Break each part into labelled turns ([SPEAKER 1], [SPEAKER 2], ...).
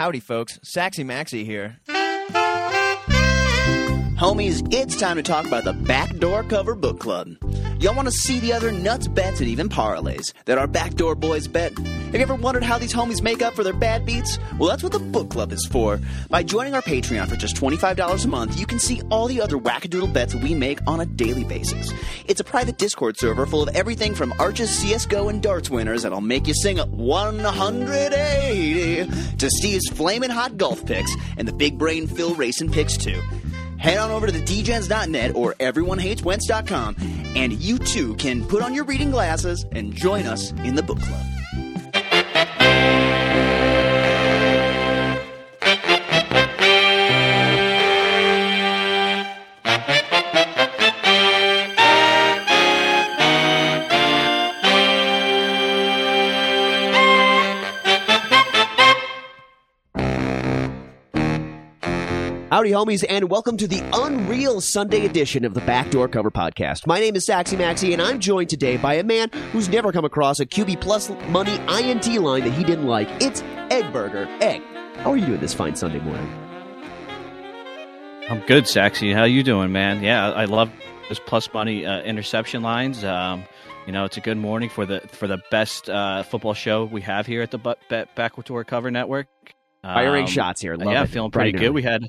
[SPEAKER 1] Howdy, folks. Saxy Maxie here.
[SPEAKER 2] Homies, it's time to talk about the Backdoor Cover Book Club. Y'all want to see the other nuts bets and even parlays that our Backdoor boys bet? Have you ever wondered how these homies make up for their bad beats? Well, that's what the book club is for. By joining our Patreon for just $25 a month, you can see all the other wackadoodle bets we make on a daily basis. It's a private Discord server full of everything from Arches, CSGO, and darts winners that'll make you sing 180 to Steve's flaming hot golf picks and the big brain Phil racing picks too. Head on over to the dgens.net or everyonehateswentz.com and you too can put on your reading glasses and join us in the book club.
[SPEAKER 3] Howdy, homies, and welcome to the Unreal Sunday edition of the Backdoor Cover Podcast. My name is Saxy Maxie, and I'm joined today by a man who's never come across a QB Plus money INT line that he didn't like. It's Egg Burger. Egg, how are you doing this fine Sunday morning?
[SPEAKER 4] I'm good, Saxy. How you doing, man? Yeah, I love those plus money uh, interception lines. Um, you know, it's a good morning for the for the best uh, football show we have here at the Backdoor Cover Network.
[SPEAKER 3] Firing
[SPEAKER 4] Um,
[SPEAKER 3] shots here. Love
[SPEAKER 4] yeah,
[SPEAKER 3] it.
[SPEAKER 4] feeling pretty good. We had,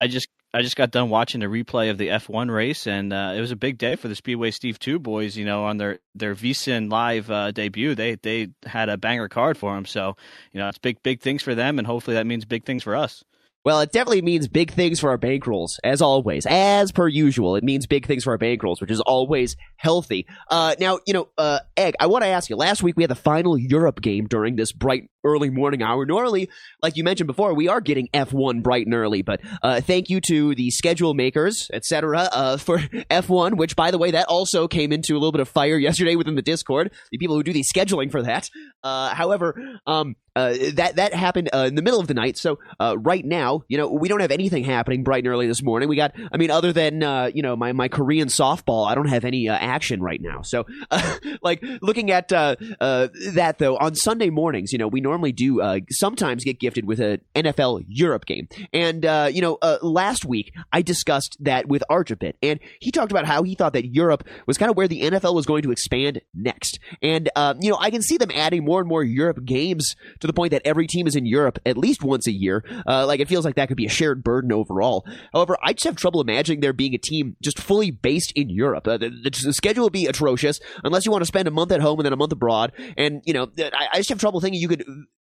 [SPEAKER 4] I just, I just got done watching the replay of the F1 race, and uh, it was a big day for the Speedway Steve Two boys. You know, on their their VSIN live uh, debut, they they had a banger card for them. So, you know, it's big big things for them, and hopefully that means big things for us.
[SPEAKER 3] Well, it definitely means big things for our bankrolls, as always. As per usual, it means big things for our bankrolls, which is always healthy. Uh, now, you know, uh, Egg, I want to ask you. Last week we had the final Europe game during this bright early morning hour. Normally, like you mentioned before, we are getting F1 bright and early, but uh, thank you to the schedule makers, etc., uh, for F1, which, by the way, that also came into a little bit of fire yesterday within the Discord. The people who do the scheduling for that. Uh, however, um, uh, that that happened uh, in the middle of the night. So uh, right now, you know, we don't have anything happening bright and early this morning. We got, I mean, other than uh, you know my my Korean softball, I don't have any uh, action right now. So, like looking at uh, that though, on Sunday mornings, you know, we normally do uh, sometimes get gifted with an NFL Europe game, and uh, you know, uh, last week I discussed that with Arch bit, and he talked about how he thought that Europe was kind of where the NFL was going to expand next, and um, you know, I can see them adding more and more Europe games to the point that every team is in Europe at least once a year. Uh, like it feels like that could be a shared burden overall. However, I just have trouble imagining there being a team just fully based in Europe. Uh, the, the, the schedule would be atrocious unless you want to spend a month at home and then a month abroad. And you know, I, I just have trouble thinking you could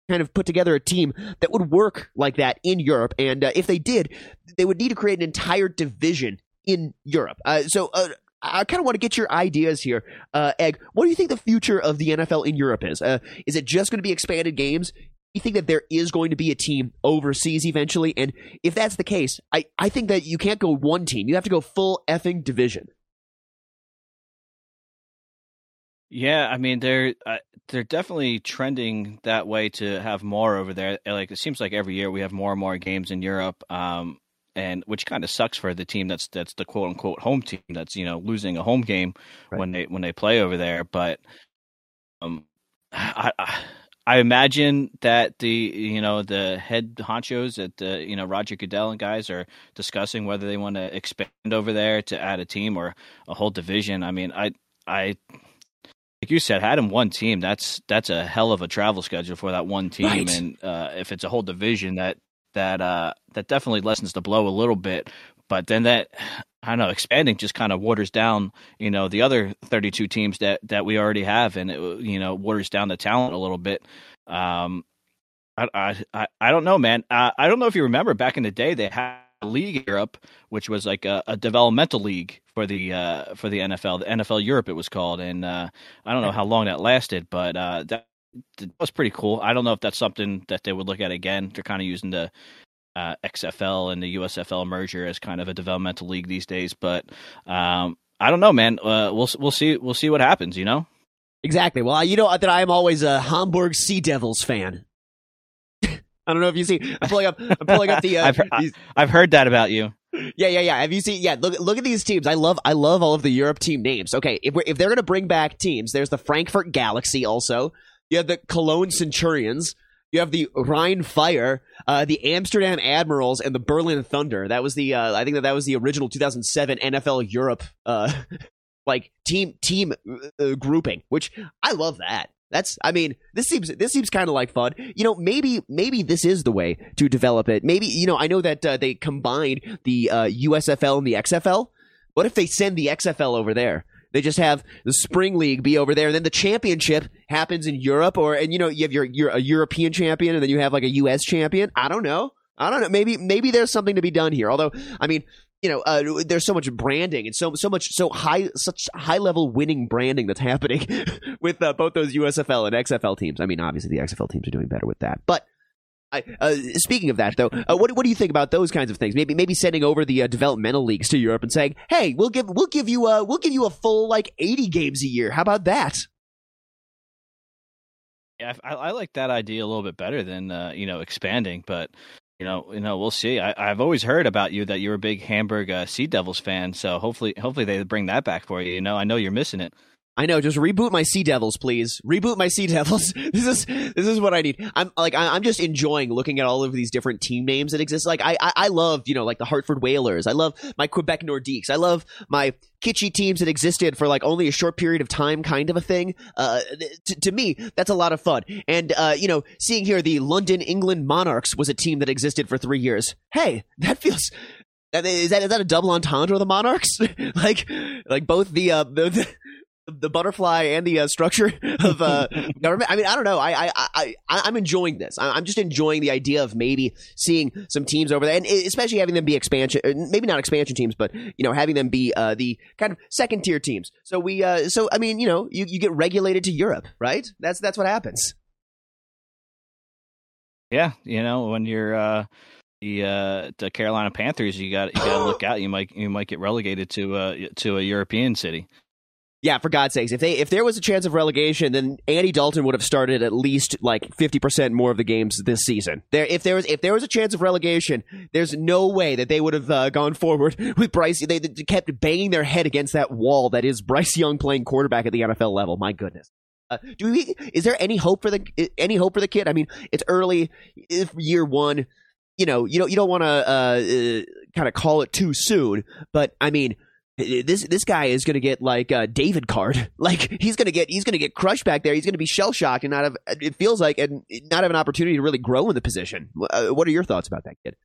[SPEAKER 3] kind of put together a team that would work like that in Europe. And uh, if they did, they would need to create an entire division in Europe. Uh, so. Uh, I kind of want to get your ideas here, uh, Egg. What do you think the future of the NFL in Europe is? Uh, is it just going to be expanded games? You think that there is going to be a team overseas eventually? And if that's the case, I, I think that you can't go one team. You have to go full effing division.
[SPEAKER 4] Yeah, I mean they're uh, they're definitely trending that way to have more over there. Like it seems like every year we have more and more games in Europe, um, and which kind of sucks for the team that's that's the quote unquote home team that's you know losing a home game
[SPEAKER 3] Right.
[SPEAKER 4] when they when they play over there. But um, I, I I imagine that the you know the head honchos at the you know Roger Goodell and guys are discussing whether they want to expand over there to add a team or a whole division. I mean, I I like you said, had him one team. That's that's a hell of a travel schedule for that one team,
[SPEAKER 3] Right.
[SPEAKER 4] and uh, if it's a whole division, that that uh, that definitely lessens the blow a little bit. But then that I don't know, expanding just kind of waters down, you know, the other 32 teams that that we already have, and it you know waters down the talent a little bit. Um, I I I, I don't know, man. Uh, I don't know if you remember back in the day they had league Europe, which was like a, a developmental league for the uh, for the NFL, the NFL Europe it was called, and uh, I don't know how long that lasted, but uh, that, that was pretty cool. I don't know if that's something that they would look at again. They're kind of using the uh, XFL and the USFL merger as kind of a developmental league these days, but um, I don't know, man. Uh, we'll we'll see we'll see what happens. You know.
[SPEAKER 3] Exactly. Well, you know that I am always a Hamburg Sea Devils fan. I don't know if you see. I'm pulling up. I'm pulling up the. Uh,
[SPEAKER 4] I've, I've heard that about you.
[SPEAKER 3] Yeah, yeah, yeah. Have you seen? Yeah, look, look at these teams. I love, I love all of the Europe team names. Okay, if if they're gonna bring back teams, there's the Frankfurt Galaxy. Also, you have the Cologne Centurions. You have the Rhine Fire, uh, the Amsterdam Admirals, and the Berlin Thunder. That was the uh, I think that that was the original 2007 NFL Europe uh, like team team uh, grouping, which I love that. That's I mean this seems this seems kind of like fun. You know maybe maybe this is the way to develop it. Maybe you know I know that uh, they combined the uh, USFL and the XFL. What if they send the XFL over there? They just have the spring league be over there, and then the championship happens in Europe, or and you know you have your your a European champion, and then you have like a U.S. champion. I don't know. I don't know. Maybe maybe there's something to be done here. Although I mean, you know, uh, there's so much branding and so so much so high such high level winning branding that's happening with uh, both those USFL and XFL teams. I mean, obviously the XFL teams are doing better with that, but I, uh, speaking of that, though, uh, what what do you think about those kinds of things? Maybe maybe sending over the uh, developmental leagues to Europe and saying, "Hey, we'll give we'll give you a we'll give you a full like eighty games a year. How about that?"
[SPEAKER 4] Yeah, I, I like that idea a little bit better than uh, you know expanding, but you know, you know, we'll see. I, have always heard about you that you're a big Hamburg uh, Sea Devils fan, so hopefully, hopefully they bring that back for you. You know, I know you're missing it.
[SPEAKER 3] I know. Just reboot my Sea Devils, please. Reboot my Sea Devils. this is this is what I need. I'm like I, am just enjoying looking at all of these different team names that exist. Like I, I I love you know like the Hartford Whalers. I love my Quebec Nordiques. I love my kitschy teams that existed for like only a short period of time, kind of a thing. Uh, to me, that's a lot of fun. And uh, you know, seeing here the London England Monarchs was a team that existed for three years. Hey, that feels is that is that a double entendre of the Monarchs? like like both the uh the, the butterfly and the uh, structure of uh, government. I mean, I don't know. I I I I'm enjoying this. I'm just enjoying the idea of maybe seeing some teams over there, and especially having them be expansion, uh, maybe not expansion teams, but you know, having them be uh, the kind of second tier teams. So we, uh, so I mean, you know, you, you get regulated to Europe, right? That's that's what happens.
[SPEAKER 4] Yeah, you know, when you're uh, the uh, the Carolina Panthers, you got you got to look out. You might you might get relegated to uh, to a European city.
[SPEAKER 3] Yeah, for God's sakes, if they if there was a chance of relegation, then Andy Dalton would have started at least like fifty percent more of the games this season. There, if there was if there was a chance of relegation, there's no way that they would have uh, gone forward with Bryce. They, they, kept banging their head against that wall that is Bryce Young playing quarterback at the NFL level. My goodness. Uh, do we? Is there any hope for the any hope for the kid? I mean, it's early, if year one. You know, you don't you don't want to uh, uh kind of call it too soon, but I mean this this guy is going to get like a David Carr. Like he's going to get he's going to get crushed back there. He's going to be shell shocked and not have it feels like and not have an opportunity to really grow in the position. Uh, what are your thoughts about that kid?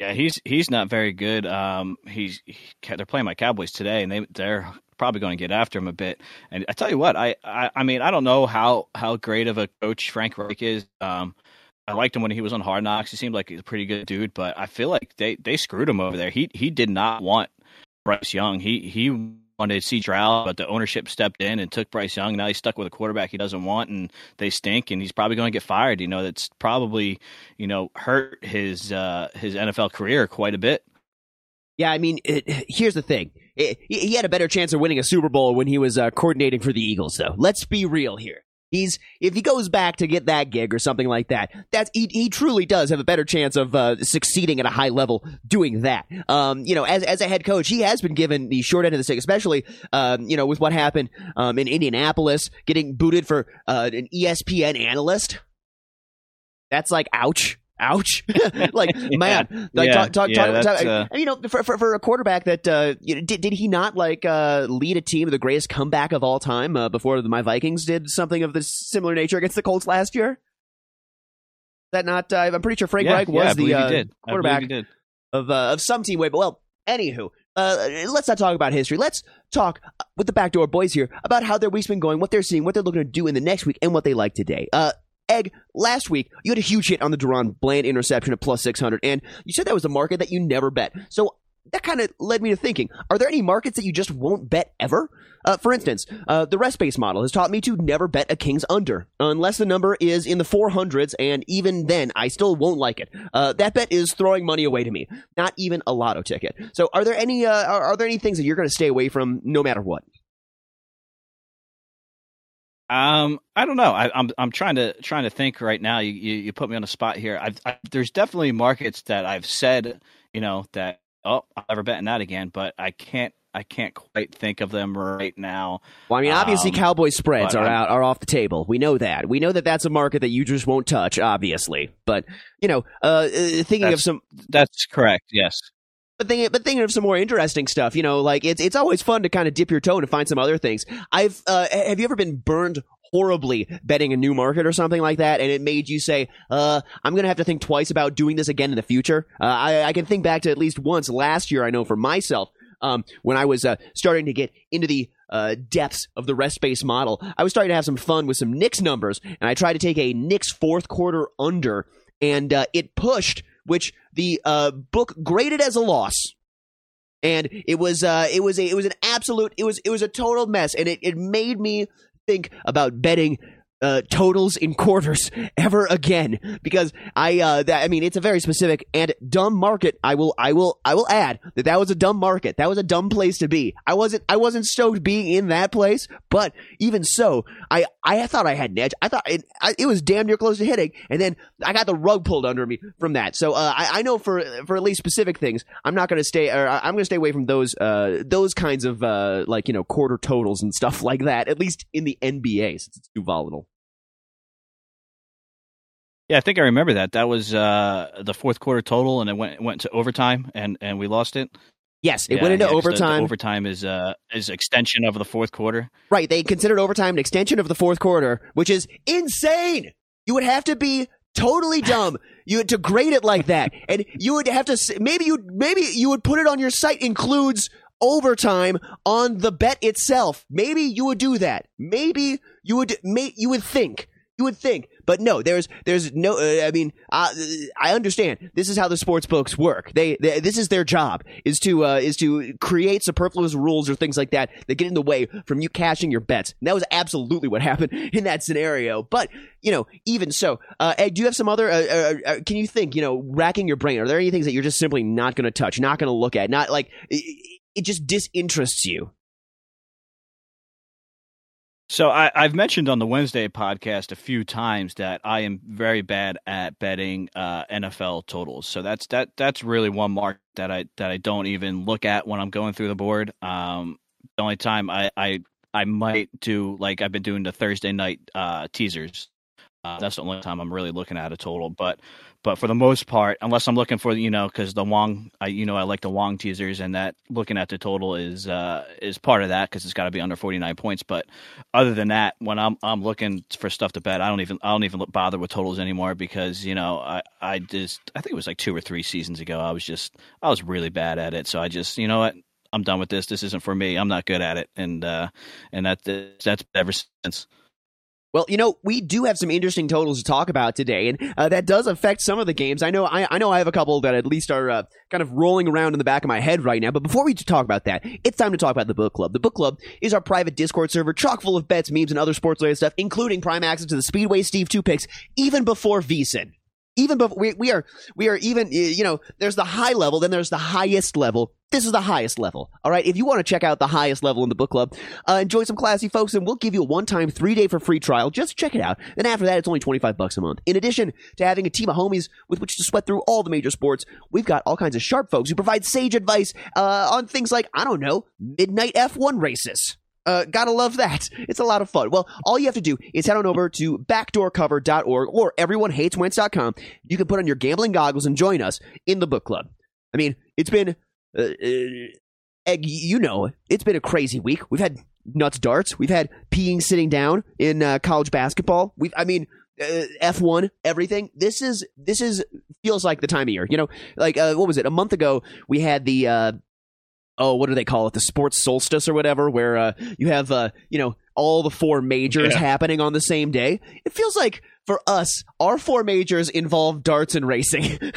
[SPEAKER 4] Yeah, he's he's not very good. Um, he's he, they're playing my Cowboys today, and they they're probably going to get after him a bit. And I tell you what, I, I I mean I don't know how how great of a coach Frank Reich is. Um, I liked him when he was on Hard Knocks. He seemed like he's a pretty good dude, but I feel like they, they screwed him over there. He he did not want Bryce Young. He he wanted to see Stroud, but the ownership stepped in and took Bryce Young. Now he's stuck with a quarterback he doesn't want, and they stink, and he's probably going to get fired. You know, that's probably you know hurt his uh, his NFL career quite a bit.
[SPEAKER 3] Yeah, I mean, it, here's the thing. It, he had a better chance of winning a Super Bowl when he was uh, coordinating for the Eagles, though. Let's be real here. He's if he goes back to get that gig or something like that, that's he, he truly does have a better chance of uh, succeeding at a high level doing that. Um, you know, as as a head coach, he has been given the short end of the stick, especially um, you know with what happened um, in Indianapolis, getting booted for uh, an ESPN analyst. That's like ouch ouch. Like man like
[SPEAKER 4] yeah,
[SPEAKER 3] talk talk,
[SPEAKER 4] yeah,
[SPEAKER 3] talk,
[SPEAKER 4] uh...
[SPEAKER 3] you know for, for, for a quarterback that uh you know, did, did he not like uh lead a team of the greatest comeback of all time uh, before my vikings did something of this similar nature against the colts last year? That not uh, i'm pretty sure frank reich was the uh, quarterback of uh, of some team way but well anywho uh, let's not talk about history. Let's talk with the backdoor boys here about how their week's been going, what they're seeing, what they're looking to do in the next week, and what they like today. Egg, last week, you had a huge hit on the DaRon Bland interception at plus 600, and you said that was a market that you never bet. So that kind of led me to thinking, are there any markets that you just won't bet ever? Uh, for instance, uh, the rest base model has taught me to never bet a king's under, unless the number is in the 400s, and even then, I still won't like it. Uh, that bet is throwing money away to me, not even a lotto ticket. So are there any, uh, are, are there any things that you're going to stay away from no matter what?
[SPEAKER 4] Um, I don't know. I, am I'm, I'm trying to trying to think right now. You you, you put me on the spot here. I've, I, there's definitely markets that I've said, you know, that oh I'll never bet in that again. But I can't I can't quite think of them right now.
[SPEAKER 3] Well, I mean, obviously,
[SPEAKER 4] Um,
[SPEAKER 3] Cowboy spreads are out are off the table. We know that. We know that that's a market that you just won't touch, obviously. But you know, uh, uh, thinking of some,
[SPEAKER 4] That's correct. Yes.
[SPEAKER 3] But thinking, but thinking of some more interesting stuff. You know, like it's it's always fun to kind of dip your toe and find some other things. I've uh, have you ever been burned? Horribly betting a new market or something like that, and it made you say, uh, I'm gonna have to think twice about doing this again in the future. Uh, I, I can think back to at least once last year, I know for myself, um, when I was uh, starting to get into the uh, depths of the rest based model, I was starting to have some fun with some Knicks numbers, and I tried to take a Knicks fourth quarter under, and uh, it pushed, which the uh, book graded as a loss. And it was uh, it was a, it was an absolute it was it was a total mess, and it, it made me think about betting uh, totals in quarters ever again because I uh, that, I mean it's a very specific and dumb market. I will I will I will add that that was a dumb market. That was a dumb place to be. I wasn't I wasn't stoked being in that place, but even so, I I thought I had an edge. I thought it, I, it was damn near close to hitting, and then I got the rug pulled under me from that. So uh, I, I know for for at least specific things, I'm not going to stay or I'm going to stay away from those uh, those kinds of uh, like you know quarter totals and stuff like that. At least in the NBA, since it's too volatile.
[SPEAKER 4] Yeah, I think I remember that. That was uh, the fourth quarter total, and it went went to overtime, and, and we lost it.
[SPEAKER 3] Yes, it
[SPEAKER 4] Yeah,
[SPEAKER 3] went into
[SPEAKER 4] yeah, 'cause the- the
[SPEAKER 3] overtime.
[SPEAKER 4] overtime is uh is extension of the fourth quarter.
[SPEAKER 3] Right, they considered overtime an extension of the fourth quarter, which is insane. You would have to be totally dumb you to grade it like that, and you would have to maybe you maybe you would put it on your site includes overtime on the bet itself. Maybe you would do that. Maybe you would may, you would think. You would think, but no. There's, there's no. Uh, I mean, uh, I understand. This is how the sports books work. They, they this is their job is to, uh, is to create superfluous rules or things like that that get in the way from you cashing your bets. And that was absolutely what happened in that scenario. But you know, even so, uh, Egg, do you have some other? Uh, uh, uh, can you think? You know, racking your brain. Are there any things that you're just simply not going to touch, not going to look at, not like it, it just disinterests you?
[SPEAKER 4] So I, I've mentioned on the Wednesday podcast a few times that I am very bad at betting uh, NFL totals. So that's that that's really one mark that I that I don't even look at when I'm going through the board. Um, the only time I, I I might do like I've been doing the Thursday night uh, teasers. Uh, that's the only time I'm really looking at a total. But but for the most part, unless I'm looking for you know because the Wong, I you know I like the Wong teasers, and that looking at the total is uh, is part of that because it's got to be under 49 points. But other than that, when I'm I'm looking for stuff to bet, I don't even I don't even bother with totals anymore because you know I I just I think it was like two or three seasons ago I was just I was really bad at it, so I just you know what I'm done with this. This isn't for me. I'm not good at it, and uh, and that that's ever since.
[SPEAKER 3] Well, you know, we do have some interesting totals to talk about today, and uh, that does affect some of the games. I know, I, I know, I have a couple that at least are uh, kind of rolling around in the back of my head right now. But before we talk about that, it's time to talk about the book club. The book club is our private Discord server, chock full of bets, memes, and other sports related stuff, including prime access to the Speedway Steve Two picks, even before VSIN. Even before we, we are, we are even, you know, there's the high level, then there's the highest level. This is the highest level. All right. If you want to check out the highest level in the book club, uh, enjoy some classy folks, and we'll give you a one-time three-day for free trial. Just check it out. Then after that, it's only 25 bucks a month. In addition to having a team of homies with which to sweat through all the major sports, we've got all kinds of sharp folks who provide sage advice uh, on things like, I don't know, midnight F1 races. Uh, gotta love that. It's a lot of fun. Well, all you have to do is head on over to backdoorcover.org or everyonehateswentz.com. You can put on your gambling goggles and join us in the book club. I mean, it's been, uh, uh, you know, it's been a crazy week. We've had nuts darts. We've had peeing sitting down in uh, college basketball. We've, I mean, uh, F1, everything. This is, this is, feels like the time of year. You know, like, uh, what was it? A month ago, we had the, oh, what do they call it? The sports solstice or whatever, where uh, you have, uh, you know, all the four majors
[SPEAKER 4] Yeah.
[SPEAKER 3] happening on the same day. It feels like for us, our four majors involve darts and racing.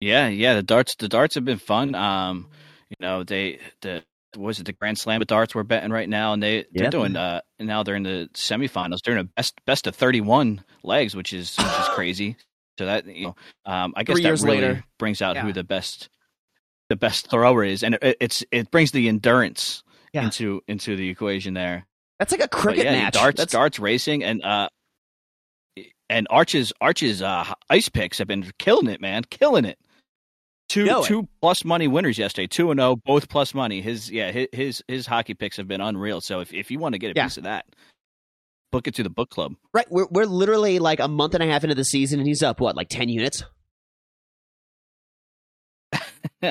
[SPEAKER 4] Yeah, yeah. The darts, the darts have been fun. Um, you know, they the was it the Grand Slam of darts we're betting right now, and they they're
[SPEAKER 3] Yep.
[SPEAKER 4] doing uh now they're in the semifinals. They're in a best best of thirty one legs, which is which is crazy. So that you know, um, I guess
[SPEAKER 3] Three
[SPEAKER 4] that
[SPEAKER 3] years
[SPEAKER 4] really
[SPEAKER 3] later.
[SPEAKER 4] brings out
[SPEAKER 3] Yeah.
[SPEAKER 4] who the best the best thrower is, and it, it's it brings the endurance
[SPEAKER 3] Yeah.
[SPEAKER 4] into into the equation there.
[SPEAKER 3] That's like a
[SPEAKER 4] But
[SPEAKER 3] cricket
[SPEAKER 4] yeah,
[SPEAKER 3] match.
[SPEAKER 4] darts
[SPEAKER 3] That's,
[SPEAKER 4] darts racing and uh and Arch's Arch's uh ice picks have been killing it, man, killing it. two
[SPEAKER 3] know it.
[SPEAKER 4] two plus money winners yesterday. Two and zero, both plus money. His yeah, his his, his hockey picks have been unreal. So if if you want to get a
[SPEAKER 3] Yeah.
[SPEAKER 4] piece of that, book it to the book club.
[SPEAKER 3] Right, we're we're literally like a month and a half into the season, and he's up what, like ten units?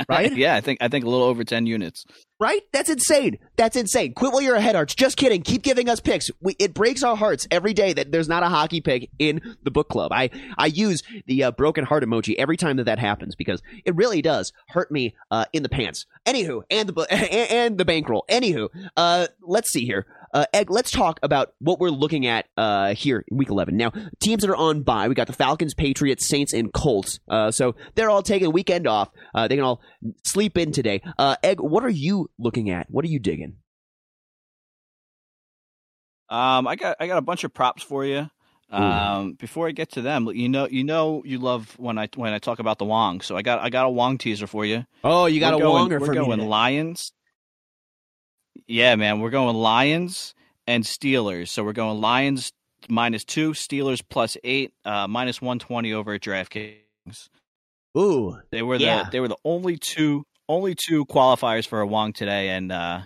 [SPEAKER 3] Right?
[SPEAKER 4] yeah, I think I think a little over ten units.
[SPEAKER 3] Right? That's insane. That's insane. Quit while you're ahead, Arch. Just kidding. Keep giving us picks. We, it breaks our hearts every day that there's not a hockey pick in the book club. I I use the uh, broken heart emoji every time that that happens because it really does hurt me uh, in the pants. Anywho, and the and, and the bankroll. Anywho, uh, let's see here. Uh, Egg, let's talk about what we're looking at uh, here in Week 11. Now, teams that are on bye, we got the Falcons, Patriots, Saints, and Colts. Uh, so they're all taking a weekend off. Uh, they can all sleep in today. Uh, Egg, what are you looking at? What are you digging?
[SPEAKER 4] Um, I got I got a bunch of props for you. Um, before I get to them, you know you know you love when I when I talk about the Wong. So I got I got a Wong teaser for you.
[SPEAKER 3] Oh, you got
[SPEAKER 4] we're
[SPEAKER 3] a
[SPEAKER 4] going,
[SPEAKER 3] Wonger
[SPEAKER 4] We're
[SPEAKER 3] for
[SPEAKER 4] going
[SPEAKER 3] me.
[SPEAKER 4] Lions. Yeah, man, we're going Lions and Steelers. So we're going Lions minus two, Steelers plus eight, uh, minus one twenty over at DraftKings.
[SPEAKER 3] Ooh,
[SPEAKER 4] They were the
[SPEAKER 3] Yeah.
[SPEAKER 4] they were the only two only two qualifiers for a Wong today, and uh,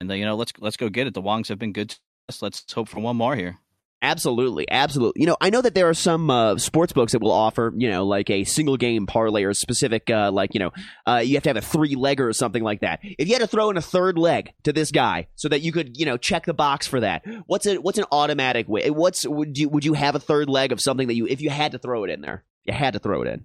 [SPEAKER 4] and uh, you know let's let's go get it. The Wongs have been good. To us. Let's hope for one more here.
[SPEAKER 3] Absolutely, absolutely. You know, I know that there are some uh, sports books that will offer, you know, like a single game parlay or specific, uh, like you know, uh, you have to have a three legger or something like that. If you had to throw in a third leg to this guy so that you could, you know, check the box for that, what's a what's an automatic way? What's would you would you have a third leg of something that you if you had to throw it in there, you had to throw it in.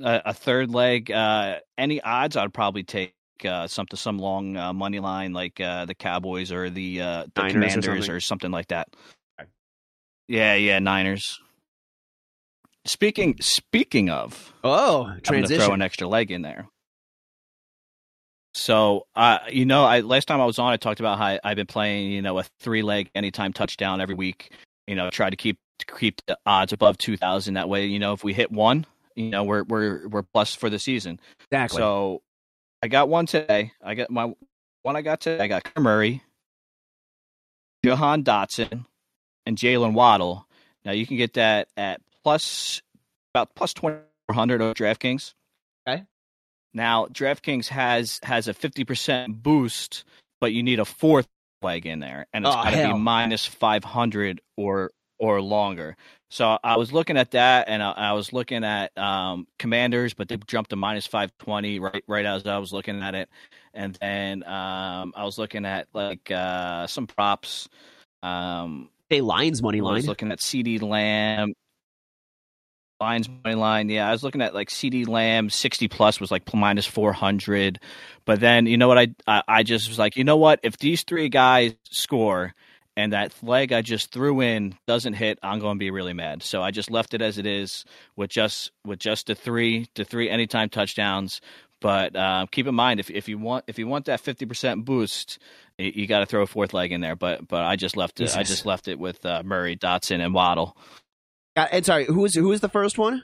[SPEAKER 4] a, a third leg. Uh, any odds? I'd probably take uh, something some long uh, money line like uh, the Cowboys or the uh, the
[SPEAKER 3] Niners or
[SPEAKER 4] Commanders
[SPEAKER 3] something.
[SPEAKER 4] or something like that.
[SPEAKER 3] Okay.
[SPEAKER 4] Yeah, yeah, Niners. Speaking speaking of,
[SPEAKER 3] Oh,
[SPEAKER 4] I'm to
[SPEAKER 3] transition.
[SPEAKER 4] throw an extra leg in there. So, uh, you know, I last time I was on, I talked about how I've been playing, you know, a three leg anytime touchdown every week. You know, try to keep to keep the odds above two thousand. That way, you know, if we hit one, you know, we're we're we're plus for the season.
[SPEAKER 3] exactly.
[SPEAKER 4] So, I got one today. I got my one. I got today. I got Murray, Jahan Dotson, and Jalen Waddle. Now you can get that at plus about plus twenty four hundred over DraftKings.
[SPEAKER 3] Okay.
[SPEAKER 4] Now DraftKings has has a fifty percent boost, but you need a fourth leg in there, and it's
[SPEAKER 3] Oh,
[SPEAKER 4] got to be minus five hundred or or longer. So I was looking at that, and I, I was looking at um, Commanders, but they jumped to minus five twenty right right as I was looking at it, and then um, I was looking at like uh, some props. Um,
[SPEAKER 3] Hey, Lions money line.
[SPEAKER 4] I was looking at CeeDee Lamb, Lions money line. Yeah, I was looking at like CeeDee Lamb sixty plus was like minus four hundred, but then you know what I, I I just was like you know what if these three guys score and that leg I just threw in doesn't hit, I'm going to be really mad. So I just left it as it is with just with just the three the three anytime touchdowns. But uh, keep in mind if if you want if you want that fifty percent boost, you, you got to throw a fourth leg in there. But but I just left it. I just left it with uh, Murray, Dotson, and Waddle.
[SPEAKER 3] Uh, and sorry, who was who was the first one?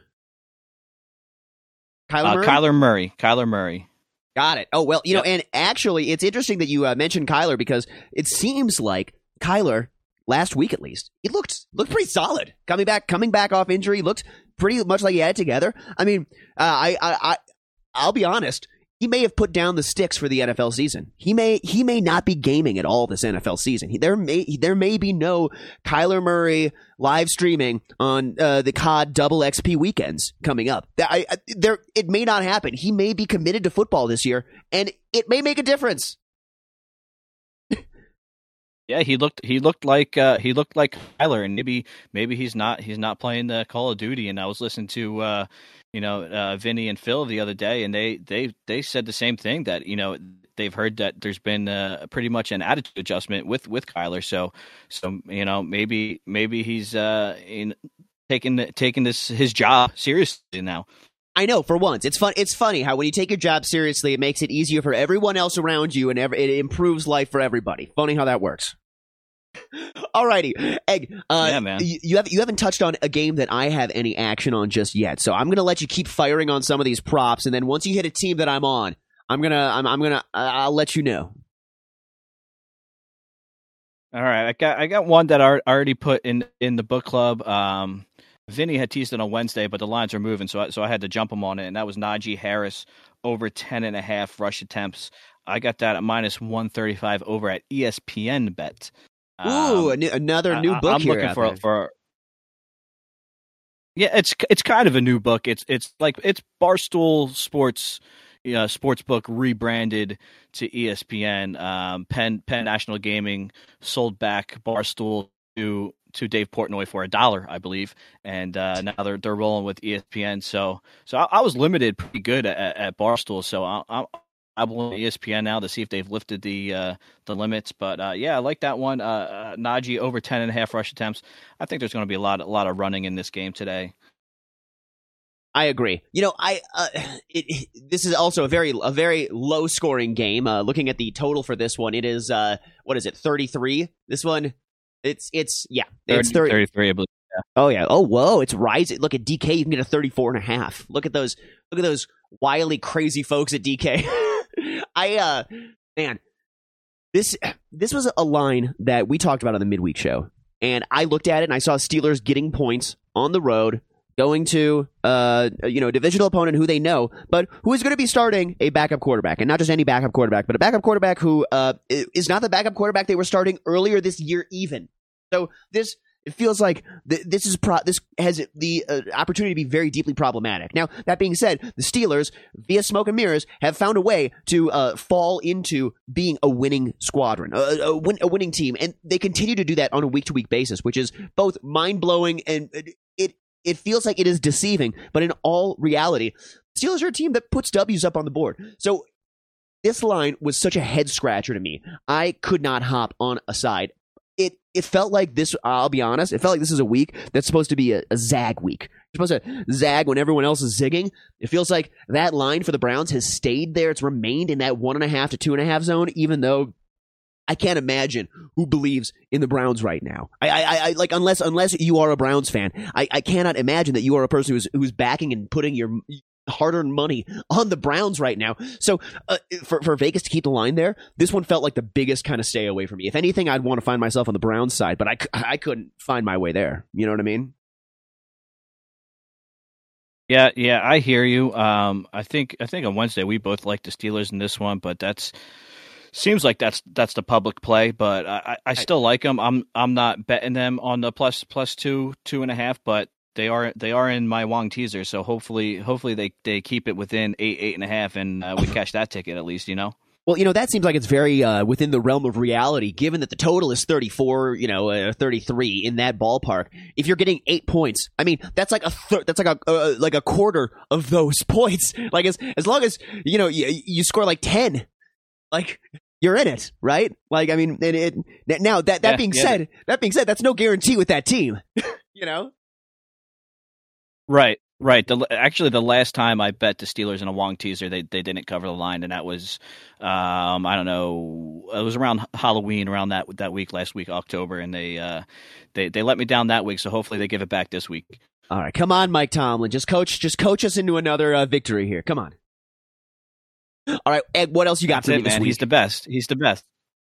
[SPEAKER 3] Kyler
[SPEAKER 4] Uh,
[SPEAKER 3] Murray.
[SPEAKER 4] Kyler Murray. Kyler Murray.
[SPEAKER 3] Got it. Oh well, you
[SPEAKER 4] Yep.
[SPEAKER 3] know, and actually, it's interesting that you uh, mentioned Kyler because it seems like Kyler last week at least he looked looked pretty solid coming back coming back off injury looked pretty much like he had it together. I mean, uh, I, I I I'll be honest. He may have put down the sticks for the NFL season. He may he may not be gaming at all this NFL season. He, there may there may be no Kyler Murray live streaming on uh, the COD double XP weekends coming up. I, I, there it may not happen. He may be committed to football this year, and it may make a difference.
[SPEAKER 4] Yeah, he looked he looked like uh, he looked like Kyler, and maybe maybe he's not he's not playing the Call of Duty. And I was listening to uh, you know uh, Vinny and Phil the other day, and they they they said the same thing that you know they've heard that there's been uh, pretty much an attitude adjustment with with Kyler. So so you know maybe maybe he's uh, in, taking taking this his job seriously now.
[SPEAKER 3] I know for once it's fun. It's funny how when you take your job seriously, it makes it easier for everyone else around you, and ev- it improves life for everybody. Funny how that works. Alrighty, Egg. Uh,
[SPEAKER 4] Yeah, man.
[SPEAKER 3] You, you have you haven't touched on a game that I have any action on just yet, so I'm gonna let you keep firing on some of these props, and then once you hit a team that I'm on, I'm gonna I'm, I'm gonna I- I'll let you know.
[SPEAKER 4] All right, I got I got one that I already put in in the book club. Um, Vinny had teased it on Wednesday, but the lines are moving, so I, so I had to jump him on it, and that was Najee Harris over 10 and a half rush attempts. I got that at minus 135 over at ESPN bet.
[SPEAKER 3] Ooh,
[SPEAKER 4] Um,
[SPEAKER 3] another new
[SPEAKER 4] I-
[SPEAKER 3] book
[SPEAKER 4] I'm
[SPEAKER 3] here.
[SPEAKER 4] looking for
[SPEAKER 3] there.
[SPEAKER 4] for. Yeah, it's it's kind of a new book. It's it's like it's Barstool Sports, you know, sports book rebranded to ESPN. Um, Penn Penn National Gaming sold back Barstool to to Dave Portnoy for a dollar, I believe, and uh, now they're they're rolling with ESPN. So so I, I was limited pretty good at, at Barstool. So I, I, I'm on ESPN now to see if they've lifted the uh, the limits. But uh, yeah, I like that one. Uh, uh, Najee over ten and a half rush attempts. I think there's going to be a lot a lot of running in this game today.
[SPEAKER 3] I agree. You know, I uh, it- this is also a very a very low scoring game. Uh, looking at the total for this one, it is uh, what is it, thirty three? This one, it's it's yeah, it's
[SPEAKER 4] 30,
[SPEAKER 3] 30,
[SPEAKER 4] 33, I believe.
[SPEAKER 3] Oh yeah. Oh whoa, it's rising. Look at DK. You can get a 34 and a half. Look at those. Look at those wily, crazy folks at DK. I uh, man, this this was a line that we talked about on the midweek show, and I looked at it and I saw Steelers getting points on the road, going to uh, you know, divisional opponent who they know, but who is going to be starting a backup quarterback, and not just any backup quarterback, but a backup quarterback who uh is not the backup quarterback they were starting earlier this year, even. So this it feels like th- this is pro- this has the uh, opportunity to be very deeply problematic. Now, that being said, the Steelers, via smoke and mirrors, have found a way to uh, fall into being a winning squadron, a, a, win- a winning team, and they continue to do that on a week to week basis, which is both mind blowing and it, feels like it is deceiving. But in all reality, Steelers are a team that puts W's up on the board. So this line was such a head scratcher to me. I could not hop on a side. It it felt like this. I'll be honest. It felt like this is a week that's supposed to be a, a zag week. You're supposed to zag when everyone else is zigging. It feels like that line for the Browns has stayed there. It's remained in that one and a half to two and a half zone, even though I can't imagine who believes in the Browns right now. I, I, I like unless unless you are a Browns fan, I, I cannot imagine that you are a person who's who's backing and putting your hard-earned money on the Browns right now. So uh, for for Vegas to keep the line there, this one felt like the biggest kind of stay away for me. If anything, I'd want to find myself on the Browns side, but I I couldn't find my way there. You know what I mean?
[SPEAKER 4] Yeah, yeah, I hear you. Um, I think I think on Wednesday we both like the Steelers in this one, but that's seems like that's that's the public play. But I, I I still like them. I'm I'm not betting them on the plus plus two two and a half, but they are they are in my Wong teaser. So hopefully hopefully they they keep it within eight eight and a half, and uh, we cash that ticket at least. You know.
[SPEAKER 3] Well, you know, that seems like it's very uh, within the realm of reality, given that the total is 34, you know, uh, 33 in that ballpark. If you're getting eight points, I mean, that's like a thir- that's like a uh, like a quarter of those points. Like as as long as you know you, you score like 10, like you're in it, right? Like I mean, it, it, now that that
[SPEAKER 4] Yeah,
[SPEAKER 3] being
[SPEAKER 4] yeah.
[SPEAKER 3] said, that being said, that's no guarantee with that team. you know,
[SPEAKER 4] Right, right. The, actually, the last time I bet the Steelers in a Wong teaser, they they didn't cover the line, and that was, um, I don't know, it was around Halloween, around that that week, last week, October, and they uh, they they let me down that week. So hopefully they give it back this week.
[SPEAKER 3] all right, come on, Mike Tomlin, just coach, just coach us into another uh, victory here. Come on. All right, Egg, what else you got
[SPEAKER 4] That's
[SPEAKER 3] for
[SPEAKER 4] it,
[SPEAKER 3] me
[SPEAKER 4] man.
[SPEAKER 3] week?
[SPEAKER 4] He's the best. He's the best.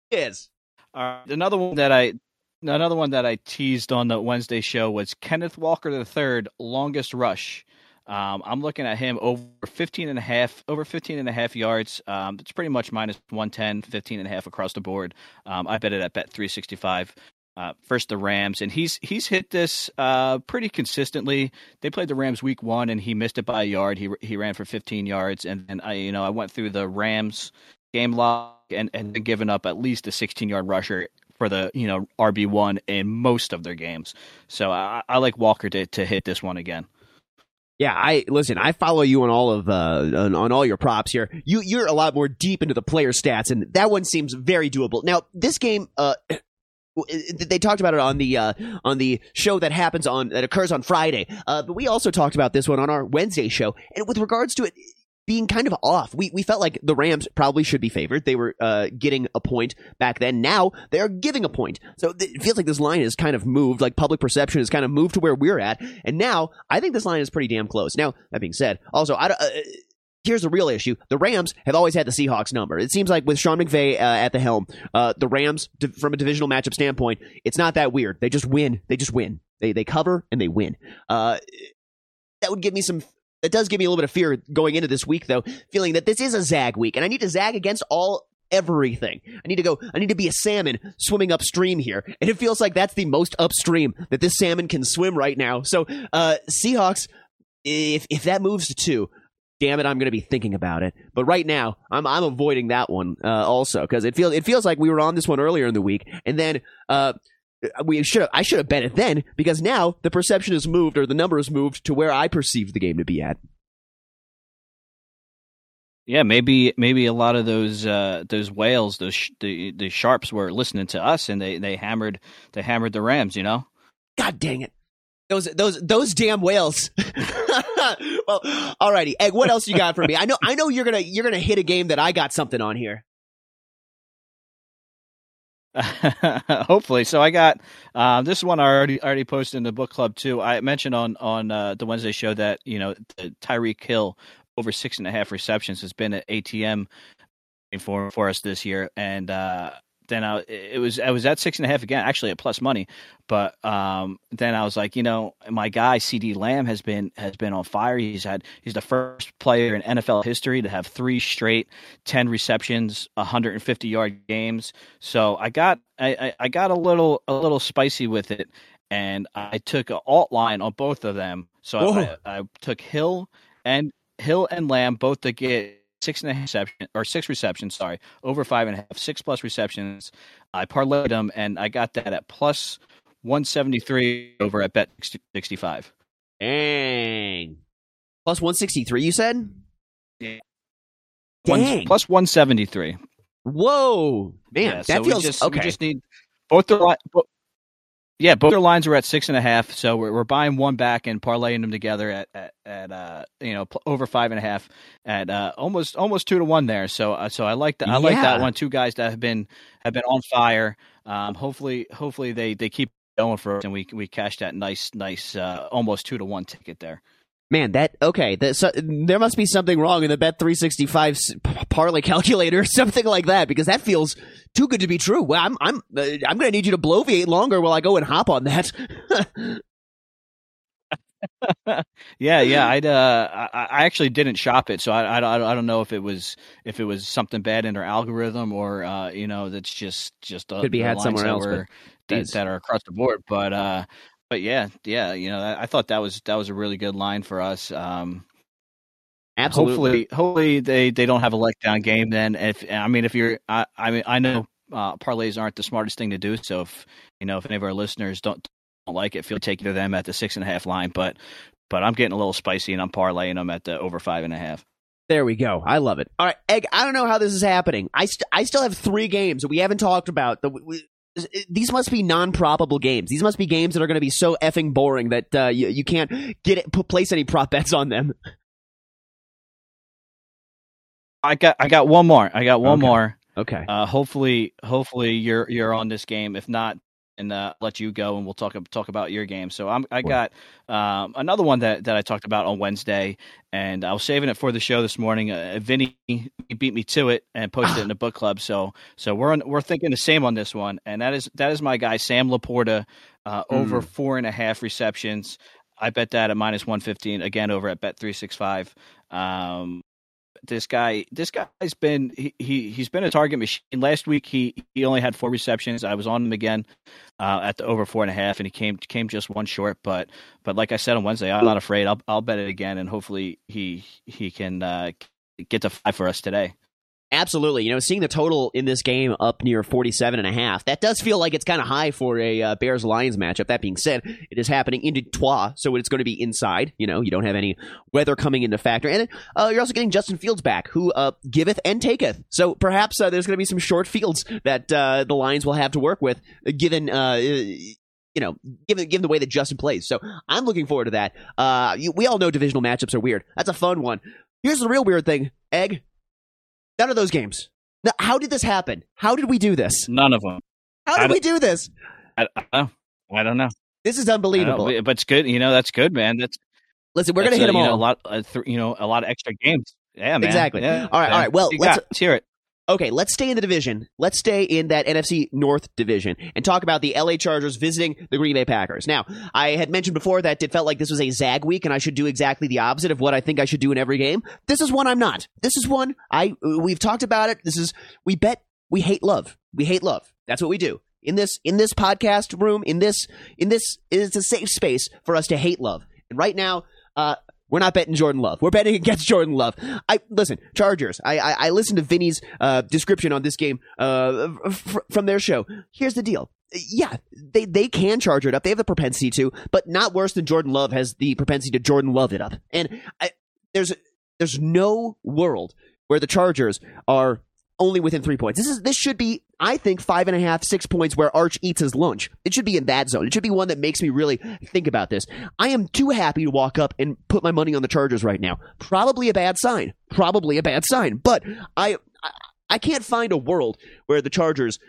[SPEAKER 3] He is.
[SPEAKER 4] All right. Another one that I another one that I teased on the Wednesday show was Kenneth Walker III longest rush. Um, I'm looking at him over 15 and a half over 15 and a half yards. Um, it's pretty much minus 110, 15 and a half across the board. Um, I bet it at bet 365. Uh, first the Rams, and he's he's hit this uh, pretty consistently. They played the Rams week one, and he missed it by a yard. He he ran for 15 yards, and and I you know I went through the Rams game log and and giving up at least a 16 yard rusher for the you know RB one in most of their games. So I, I like Walker to to hit this one again.
[SPEAKER 3] Yeah, I listen. I follow you on all of uh, on, on all your props here. You you're a lot more deep into the player stats, and that one seems very doable. Now, this game, uh, they talked about it on the uh, on the show that happens on that occurs on Friday. Uh, but we also talked about this one on our Wednesday show, and with regards to it being kind of off, we we felt like the Rams probably should be favored. They were uh, getting a point back then. Now they are giving a point, so it feels like this line has kind of moved. Like public perception has kind of moved to where we're at, and now I think this line is pretty damn close. Now that being said, also I don't. Uh, here's the real issue: the Rams have always had the Seahawks number. It seems like with Sean McVay uh, at the helm, uh, the Rams, from a divisional matchup standpoint, it's not that weird. They just win. They just win. They they cover and they win. Uh, that would give me some. That does give me a little bit of fear going into this week, though, feeling that this is a zag week, and I need to zag against all everything. I need to go. I need to be a salmon swimming upstream here, and it feels like that's the most upstream that this salmon can swim right now. So, uh, Seahawks, if if that moves to two, damn it, I'm going to be thinking about it. But right now, I'm I'm avoiding that one uh, also because it feels it feels like we were on this one earlier in the week, and then uh, we should I should have bet it then because now the perception has moved or the number has moved to where I perceived the game to be at.
[SPEAKER 4] Yeah, maybe maybe a lot of those uh, those whales, those sh- the the sharps were listening to us, and they, they hammered they hammered the Rams. You know.
[SPEAKER 3] God dang it. Those those those damn whales. well, alrighty. Egg, what else you got for me? I know I know you're gonna you're gonna hit a game that I got something on here.
[SPEAKER 4] Hopefully, so I got uh, this one. I already already posted in the book club too. I mentioned on on uh, the Wednesday show that you know Tyreek Hill over six and a half receptions has been at ATM for for us this year, and uh, then I it was I was at six and a half again, actually at plus money. But um, then I was like, you know, my guy CeeDee Lamb has been has been on fire. He's had he's the first player in NFL history to have three straight ten receptions, 150 yard games. So I got I, I got a little a little spicy with it, and I took an alt line on both of them. So I, I, I took Hill and Hill and Lamb both to get six and a half reception or six receptions, sorry, over five and a half, six plus receptions. I parlayed them and I got that at plus one seventy three over at bet sixty five.
[SPEAKER 3] Dang. Plus one sixty three, you said?
[SPEAKER 4] Yeah.
[SPEAKER 3] Dang.
[SPEAKER 4] One, plus one seventy three.
[SPEAKER 3] Whoa, man,
[SPEAKER 4] Yeah,
[SPEAKER 3] that
[SPEAKER 4] so
[SPEAKER 3] feels
[SPEAKER 4] we just,
[SPEAKER 3] okay.
[SPEAKER 4] We just need both the yeah, both their lines are at six and a half. So we're, we're buying one back and parlaying them together at at, at uh you know pl- over five and a half at uh almost almost two to one there. So uh, so I like that. I like that one. Two guys that have been have been on fire. Um, hopefully hopefully they they keep going for us and we we cash that nice nice uh, almost two to one ticket there.
[SPEAKER 3] Man, that okay. That, so, there must be something wrong in the Bet three sixty five parlay calculator, or something like that, because that feels too good to be true. Well, I'm I'm uh, I'm going to need you to bloviate longer while I go and hop on that.
[SPEAKER 4] yeah, yeah. I'd uh, I, I actually didn't shop it, so I, I, I don't know if it was if it was something bad in their algorithm or uh, you know that's just just
[SPEAKER 3] Could be had somewhere else,
[SPEAKER 4] were- that, that are across the board. But uh, but yeah, yeah. You know, I, I thought that was that was a really good line for us. Um,
[SPEAKER 3] Absolutely.
[SPEAKER 4] hopefully, hopefully they they don't have a letdown game. Then, if I mean, if you're, I, I mean, I know uh, parlays aren't the smartest thing to do. So if you know if any of our listeners don't don't like it, feel free to take to them at the six and a half line. But but I'm getting a little spicy and I'm parlaying them at the over five and a half.
[SPEAKER 3] There we go. I love it. All right, Egg. I don't know how this is happening. I st- I still have three games that we haven't talked about. The, we, these must be non-probable games. These must be games that are going to be so effing boring that uh, you, you can't get it, put, place any prop bets on them.
[SPEAKER 4] I got I got one more. I got one
[SPEAKER 3] Okay.
[SPEAKER 4] more.
[SPEAKER 3] Okay.
[SPEAKER 4] Uh, hopefully hopefully you're you're on this game. If not, and uh, let you go and we'll talk talk about your game. So I'm I got um, another one that, that I talked about on Wednesday, and I was saving it for the show this morning. Uh, Vinny beat me to it and posted it in the book club. So so we're on, we're thinking the same on this one, and that is that is my guy Sam Laporta uh, over four and a half receptions. I bet that at minus one fifteen again over at Bet three six five. Um, this guy this guy's been he, he he's been a target machine. Last week he he only had four receptions. I was on him again uh at the over four and a half and he came came just one short. But but like i said on wednesday i'm not afraid. I'll i'll bet it again and hopefully he he can uh get to five for us today
[SPEAKER 3] Absolutely. You know, seeing the total in this game up near 47 and a half, that does feel like it's kind of high for a uh, Bears Lions matchup. That being said, it is happening in Detroit, so it's going to be inside. You know, you don't have any weather coming into factor. And uh, you're also getting Justin Fields back, who uh, giveth and taketh. So perhaps uh, there's going to be some short fields that uh, the Lions will have to work with, given. Uh, you know, given given the way that Justin plays, so I'm looking forward to that. Uh, you, we all know divisional matchups are weird. That's a fun one. Here's the real weird thing, Egg. None of those games. Now, how did this happen? How did we do this?
[SPEAKER 4] none of them
[SPEAKER 3] How did we do this?
[SPEAKER 4] i, I don't know i don't know
[SPEAKER 3] This is unbelievable.
[SPEAKER 4] but it's good you know that's good man that's
[SPEAKER 3] Listen, we're going to hit
[SPEAKER 4] uh,
[SPEAKER 3] them
[SPEAKER 4] you know,
[SPEAKER 3] all.
[SPEAKER 4] a lot uh, th- you know a lot of extra games Yeah, man.
[SPEAKER 3] Exactly.
[SPEAKER 4] Yeah,
[SPEAKER 3] All right,
[SPEAKER 4] man.
[SPEAKER 3] all right. Well, let's-
[SPEAKER 4] let's hear it.
[SPEAKER 3] Okay, let's stay in the division. Let's stay in that NFC North division and talk about the LA Chargers visiting the Green Bay Packers. Now, I had mentioned before that it felt like this was a zag week and I should do exactly the opposite of what I think I should do in every game. This is one I'm not. This is one I we've talked about it. This is we bet we hate love. We hate love. That's what we do. In this in this podcast room, in this in this it's a safe space for us to hate love. And right now, uh we're not betting Jordan Love. We're betting against Jordan Love. I listen, Chargers. I I, I listened to Vinny's uh, description on this game uh, f- from their show. Here's the deal. Yeah, they they can charge it up. They have the propensity to, but not worse than Jordan Love has the propensity to Jordan Love it up. And I, there's there's no world where the Chargers are only within three points. This is this should be, I think, five and a half, six points where Arch eats his lunch. It should be in that zone. It should be one that makes me really think about this. I am too happy to walk up and put my money on the Chargers right now. Probably a bad sign. Probably a bad sign. But I I, can't find a world where the Chargers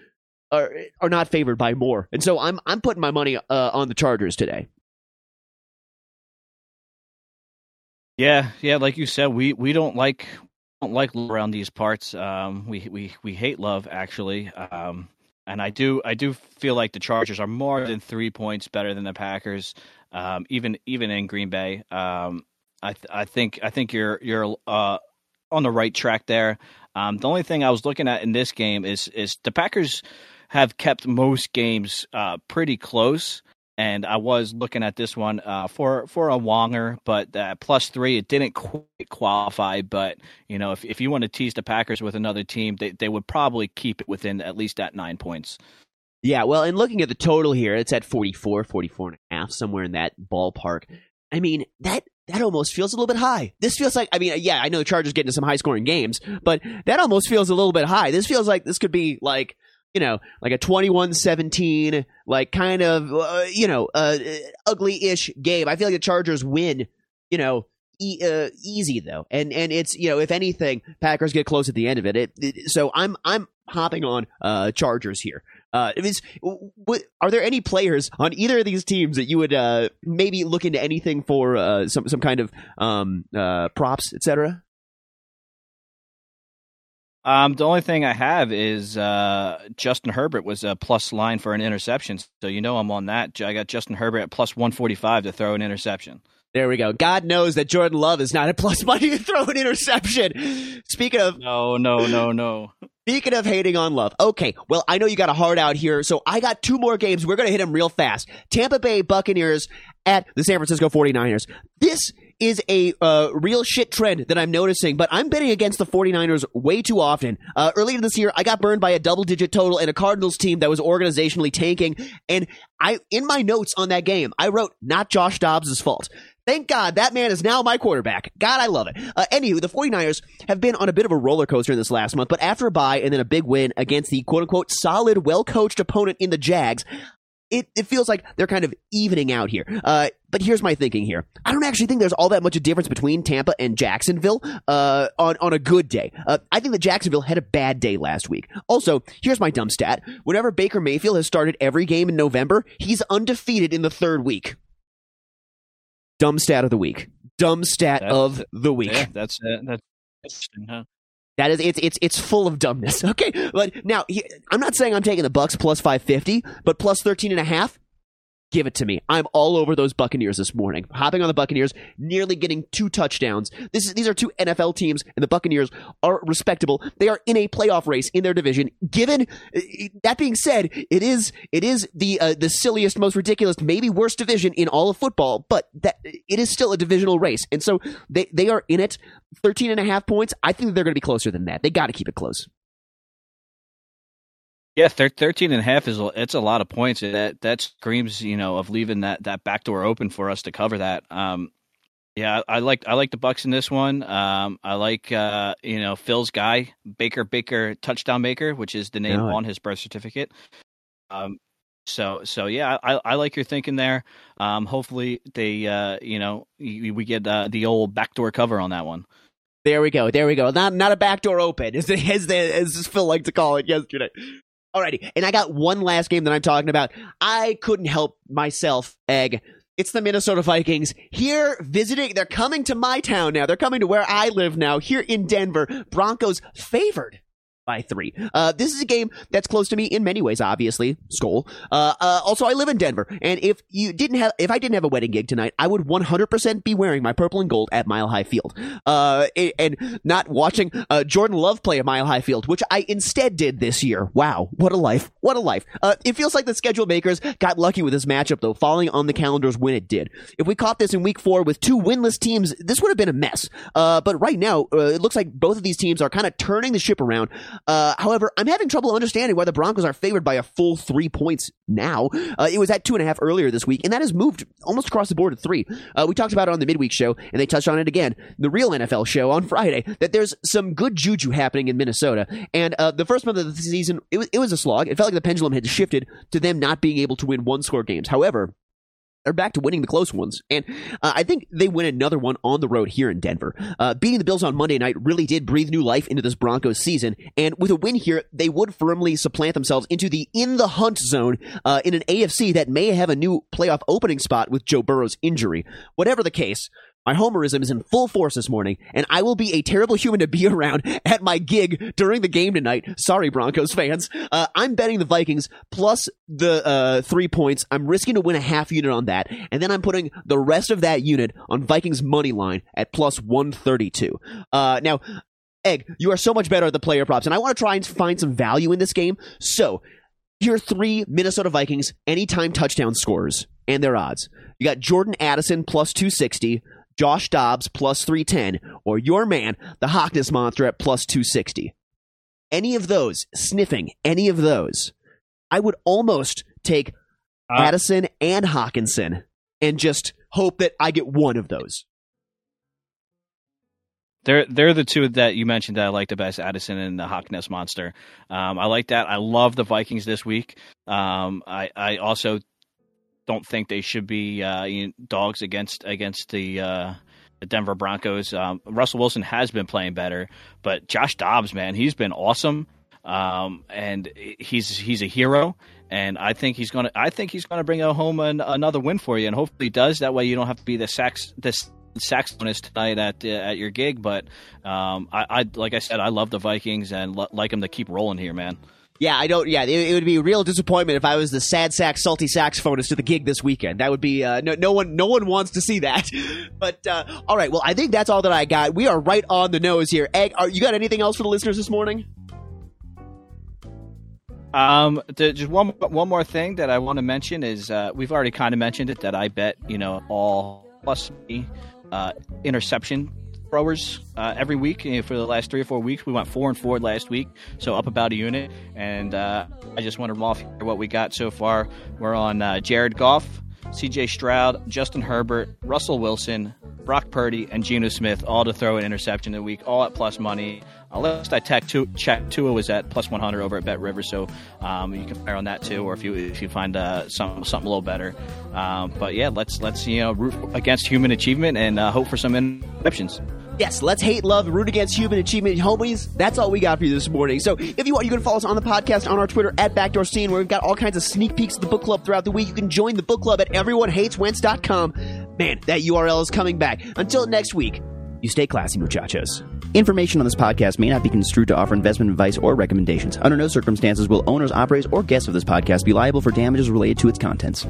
[SPEAKER 3] are are not favored by more. And so I'm I'm putting my money uh, on the Chargers today.
[SPEAKER 4] Yeah, yeah, like you said, we we don't like don't like around these parts. Um, we we we hate love actually. Um, and I do I do feel like the Chargers are more than three points better than the Packers. Um, even even in Green Bay. Um, I th- I think I think you're you're uh on the right track there. Um, the only thing I was looking at in this game is is the Packers have kept most games uh, pretty close and I was looking at this one uh, for for a Wonger, but uh, plus three it didn't quite qualify. But you know, if if you want to tease the Packers with another team, they they would probably keep it within at least at nine points.
[SPEAKER 3] Yeah, well, and looking at the total here, it's at 44, 44 and a half, somewhere in that ballpark. I mean, that that almost feels a little bit high. This feels like, I mean, yeah, I know the Chargers get into some high scoring games, but that almost feels a little bit high. This feels like this could be like, you know, like a 21 17, like kind of, uh, you know, uh, ugly ish game. I feel like the Chargers win, you know, e- uh, easy though. And, and it's, you know, if anything, Packers get close at the end of it. it, it so I'm, I'm hopping on, uh, Chargers here. Uh, is, what, are there any players on either of these teams that you would uh, maybe look into anything for uh, some some kind of um, uh, props, etc.?
[SPEAKER 4] Um, the only thing I have is uh, Justin Herbert was a plus line for an interception, so you know I'm on that. I got Justin Herbert at plus one forty five to throw an interception.
[SPEAKER 3] There we go. God knows that Jordan Love is not a plus money to throw an interception. Speaking of
[SPEAKER 4] No, no, no, no.
[SPEAKER 3] Speaking of hating on love, okay, well, I know you got a heart out here, so I got two more games. We're going to hit them real fast. Tampa Bay Buccaneers at the San Francisco 49ers. This is a uh, real shit trend that I'm noticing, but I'm betting against the 49ers way too often. Uh, earlier this year, I got burned by a double digit total in a Cardinals team that was organizationally tanking, and I, in my notes on that game, I wrote, not Josh Dobbs' fault. Thank God that man is now my quarterback. God, I love it. Uh, anywho, the 49ers have been on a bit of a roller coaster in this last month, but after a bye and then a big win against the quote unquote solid, well coached opponent in the Jags, it, it feels like they're kind of evening out here. Uh, but here's my thinking here. I don't actually think there's all that much of a difference between Tampa and Jacksonville uh, on, on a good day. Uh, I think that Jacksonville had a bad day last week. Also, here's my dumb stat. Whenever Baker Mayfield has started every game in November, he's undefeated in the third week. Dumb stat of the week. Dumb stat
[SPEAKER 4] That's-
[SPEAKER 3] of the week.
[SPEAKER 4] Yeah, that's uh, that's interesting, huh?
[SPEAKER 3] That is, it's it's it's full of dumbness. Okay, but now he, I'm not saying I'm taking the Bucks plus 550, but plus 13 and a half. Give it to me. I'm all over those Buccaneers this morning. Hopping on the Buccaneers, nearly getting two touchdowns. This is, these are two NFL teams, and the Buccaneers are respectable. They are in a playoff race in their division. Given that being said, it is it is the uh, the silliest, most ridiculous, maybe worst division in all of football, but that it is still a divisional race, and so they they are in it. 13 and a half points. I think they're going to be closer than that. They got to keep it close.
[SPEAKER 4] Yeah, thir- 13 and a half is a, it's a lot of points. That that screams, you know, of leaving that that back door open for us to cover that. Um, yeah, I, I like I like the Bucks in this one. Um, I like uh, you know Phil's guy Baker Baker touchdown maker, which is the name on his birth certificate. Um, so so yeah, I, I like your thinking there. Um, hopefully they uh, you know we, we get uh, the old backdoor cover on that one.
[SPEAKER 3] There we go. There we go. Not not a backdoor open, as as, as Phil liked to call it yesterday. Alrighty, and I got one last game that I'm talking about. I couldn't help myself, Egg. It's the Minnesota Vikings here visiting. They're coming to my town now. They're coming to where I live now, here in Denver. Broncos favored by three. Uh, this is a game that's close to me in many ways, obviously. Skol. Uh, uh, also, I live in Denver, and if you didn't have, if I didn't have a wedding gig tonight, I would 100% be wearing my purple and gold at Mile High Field, uh, and not watching uh, Jordan Love play at Mile High Field, which I instead did this year. Wow, what a life! What a life! Uh, it feels like the schedule makers got lucky with this matchup, though, falling on the calendars when it did. If we caught this in Week Four with two winless teams, this would have been a mess. but right now, it looks like both of these teams are kind of turning the ship around. However, I'm having trouble understanding why the Broncos are favored by a full three points now. Uh, it was at two and a half earlier this week, and that has moved almost across the board to three. Uh, we talked about it on the midweek show, and they touched on it again, the real NFL show on Friday, that there's some good juju happening in Minnesota. And uh, the first month of the season, it was, it was a slog. It felt like the pendulum had shifted to them not being able to win one score games. However, are back to winning the close ones. And uh, I think they win another one on the road here in Denver. Uh, beating the Bills on Monday night really did breathe new life into this Broncos season. And with a win here, they would firmly supplant themselves into the in the hunt zone uh, in an AFC that may have a new playoff opening spot with Joe Burrow's injury. Whatever the case, my homerism is in full force this morning, and I will be a terrible human to be around at my gig during the game tonight. Sorry, Broncos fans. Uh, I'm betting the Vikings plus the uh, three points. I'm risking to win a half unit on that, and then I'm putting the rest of that unit on Vikings money line at plus 132. Uh, now, Egg, you are so much better at the player props, and I want to try and find some value in this game. So, your three Minnesota Vikings anytime touchdown scores and their odds. You got Jordan Addison plus 260. Josh Dobbs plus 310, or your man, the Hockness Monster at plus 260. Any of those, sniffing any of those, I would almost take uh, Addison and Hockenson and just hope that I get one of those.
[SPEAKER 4] They're they're the two that you mentioned that I like the best, Addison and the Hockness Monster. Um, I like that. I love the Vikings this week. Um, I I also don't think they should be uh, you know, dogs against against the, uh, the Denver Broncos. Um, Russell Wilson has been playing better, but Josh Dobbs, man, he's been awesome, um, and he's he's a hero. And I think he's gonna. I think he's gonna bring home an, another win for you, and hopefully he does. That way, you don't have to be the sax this saxophonist tonight at uh, at your gig. But um, I, I, like I said, I love the Vikings and l- like them to keep rolling here, man.
[SPEAKER 3] Yeah, I don't. Yeah, it, it, would be a real disappointment if I was the sad sack, salty saxophonist to the gig this weekend. That would be uh, no, no one. No one wants to see that. But uh, all right, well, I think that's all that I got. We are right on the nose here. Egg, are, you got anything else for the listeners this morning?
[SPEAKER 4] Um, just one one more thing that I want to mention is uh, we've already kind of mentioned it that I bet you know all plus me uh, interception throwers uh, every week know, for the last three or four weeks. We went four and four last week, so up about a unit. And uh, I just want to off what we got so far. We're on uh, Jared Goff, C.J. Stroud, Justin Herbert, Russell Wilson, Brock Purdy, and Geno Smith, all to throw an interception a week, all at plus money. Unless I tech two, check Tua was at plus 100 over at Bet River, so um, you can fire on that too, or if you if you find uh, some, something a little better. Um, but yeah, let's let's you know root against human achievement and uh, hope for some interceptions.
[SPEAKER 3] Yes, let's hate, love, root against human achievement, homies. That's all we got for you this morning. So if you want, you can follow us on the podcast on our Twitter at Backdoor Scene, where we've got all kinds of sneak peeks of the book club throughout the week. You can join the book club at everyonehateswentz.com. Man, that URL is coming back. Until next week, you stay classy, muchachos.
[SPEAKER 5] Information on this podcast may not be construed to offer investment advice or recommendations. Under no circumstances will owners, operators, or guests of this podcast be liable for damages related to its contents.